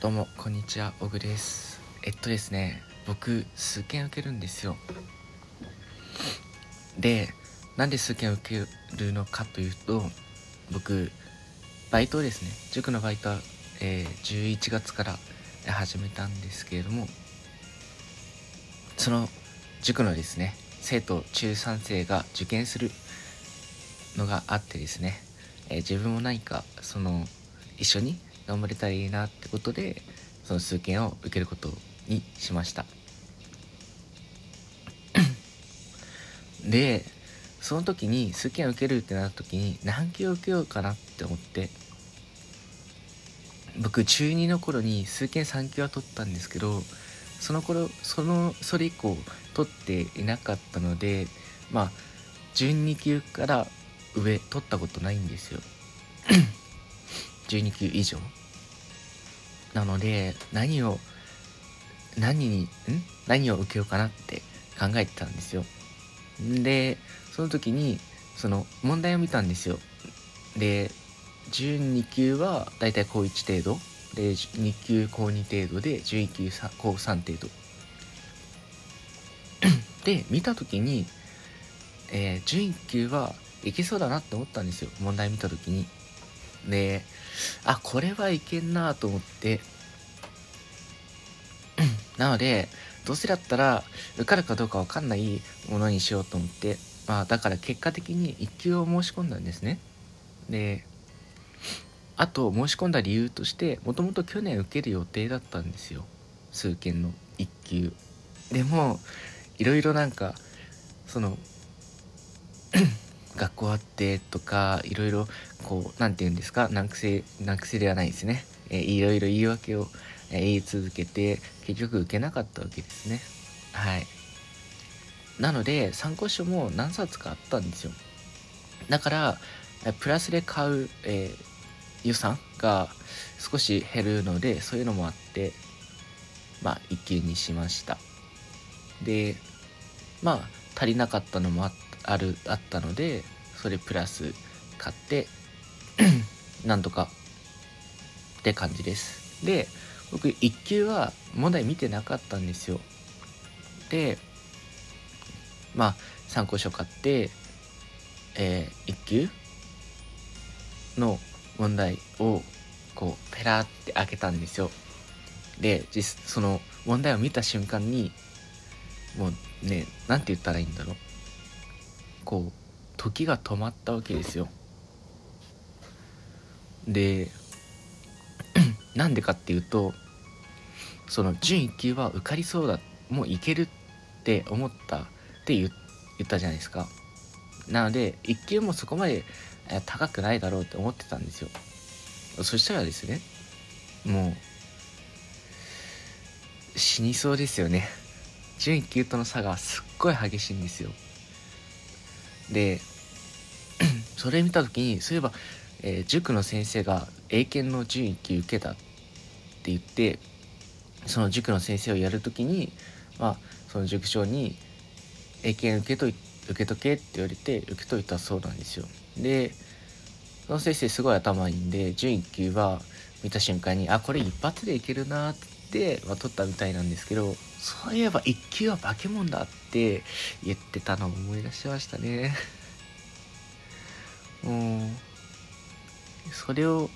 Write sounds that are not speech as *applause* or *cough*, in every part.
どうもこんにちはオグです。えっとですね僕数件受けるんですよ。でなんで数件受けるのかというと僕バイトですね塾のバイトは、えー、11月から始めたんですけれどもその塾のですね生徒中3生が受験するのがあってですね、えー、自分も何かその一緒に頑張れたらいいなってことでその数件を受けることにしました。でその時に数件受けるってなった時に何級受けようかなって思って僕中2の頃に数件3級は取ったんですけどその頃そのそれ以降取っていなかったのでまあ12級から上取ったことないんですよ。12級以上なので何を何にん？何を受けようかなって考えてたんですよ。でその時にその問題を見たんですよ。で12級はだいたい高1程度。で2級高2程度で11級高3程度。*clears throat* で見た時に、えー、準1級はいけそうだなって思ったんですよ。問題見た時に。であこれはいけんなと思って。*clears throat* なのでどうせだったら受かるかどうかわかんないものにしようと思って。まあだから結果的に1級を申し込んだんですね。であと申し込んだ理由としてもともと去年受ける予定だったんですよ。数件の1級。でもいろいろなんかその学校あってとかいろいろこう何て言うんですか難癖難癖ではないですね、えー、いろいろ言い訳を、え、言い続けて結局受けなかったわけですね。はい。なので参考書も何冊かあったんですよ。だからプラスで買う、えー、予算が少し減るのでそういうのもあってまあ一級にしました。でまあ足りなかったのもあっあるあったのでそれプラス買って *clears throat* なんとかって感じです。で僕1級は問題見てなかったんですよ。でまあ参考書買ってえー、1級の問題をこうペラーって開けたんですよ。で実その問題を見た瞬間にもうね何て言ったらいいんだろう。こう時が止まったわけですよ。でなんでかっていうとその準1級は受かりそうだもういけるって思ったって言ったじゃないですか。なので1級もそこまで高くないだろうって思ってたんですよ。そしたらですねもう死にそうですよね。準1級との差がすっごい激しいんですよ。で *clears throat* それ見た時にそういえば、えー、塾の先生が英検の準1級受けたって言ってその塾の先生をやる時にまあその塾長に英検受けとい受けとけって言われて受けといたそうなんですよ。でその先生すごい頭いいんで準1級は見た瞬間にあこれ一発でいけるなって、まあ、取ったみたいなんですけどそういえば1級は化け物だって言ってたのを思い出しましたね。*laughs* もうそれを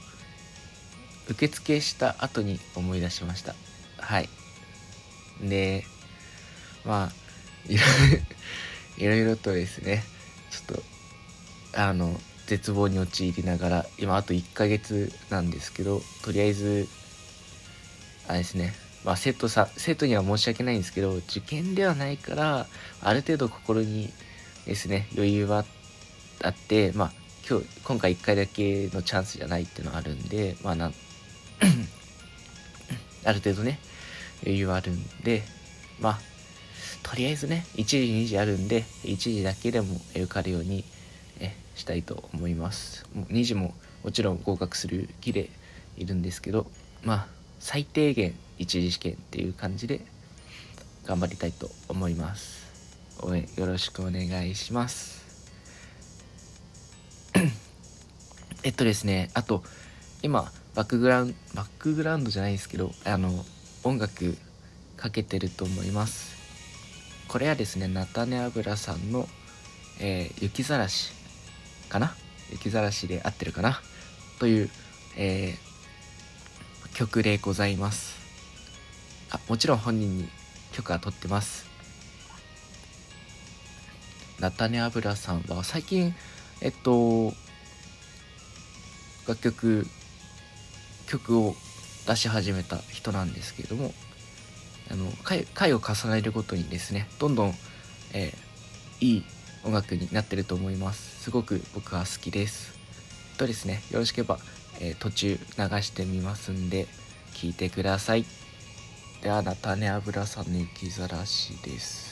受付した後に思い出しました。はい。でまあいろいろいろとですねちょっとあの絶望に陥りながら今あと1ヶ月なんですけどとりあえずあれですね。まあ生徒さ生徒には申し訳ないんですけど受験ではないからある程度心にですね余裕はあってまあ今日今回1回だけのチャンスじゃないっていうのはあるんでまあな *clears throat* ある程度ね余裕はあるんでまあとりあえずね1時2時あるんで1時だけでも受かるようにえしたいと思います。もう2時ももちろん合格する気でいるんですけどまあ最低限1次試験っていう感じで頑張りたいと思います。応援よろしくお願いします。*coughs* えっとですねあと今バックグラウンドバックグラウンドじゃないですけどあの音楽かけてると思います。これはですね菜種油さんの、えー、雪ざらしかな？雪ざらしで合ってるかな？という、えー、曲でございます。あもちろん本人に許可は取ってます。菜種油さんは最近えっと楽曲曲を出し始めた人なんですけれどもあの回回を重ねるごとにですねどんどん、えー、いい音楽になってると思います。すごく僕は好きです。とですねよろしければ、えー、途中流してみますんで聞いてください。では菜種油さんの雪ざらしです。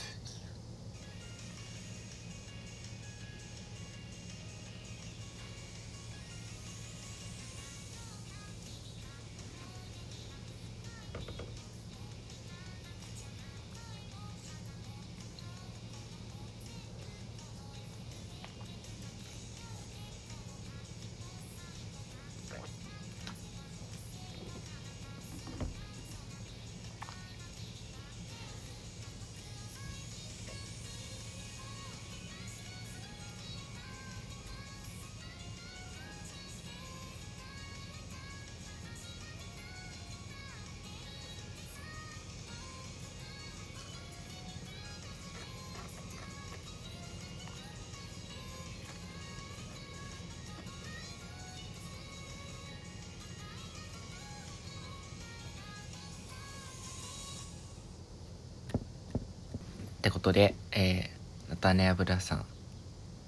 ってことで、えー、菜種油さん、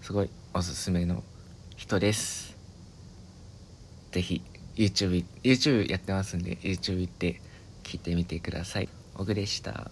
すごいおすすめの人です。ぜひ、YouTube、YouTube やってますんで、YouTube 行って聞いてみてください。小栗でした。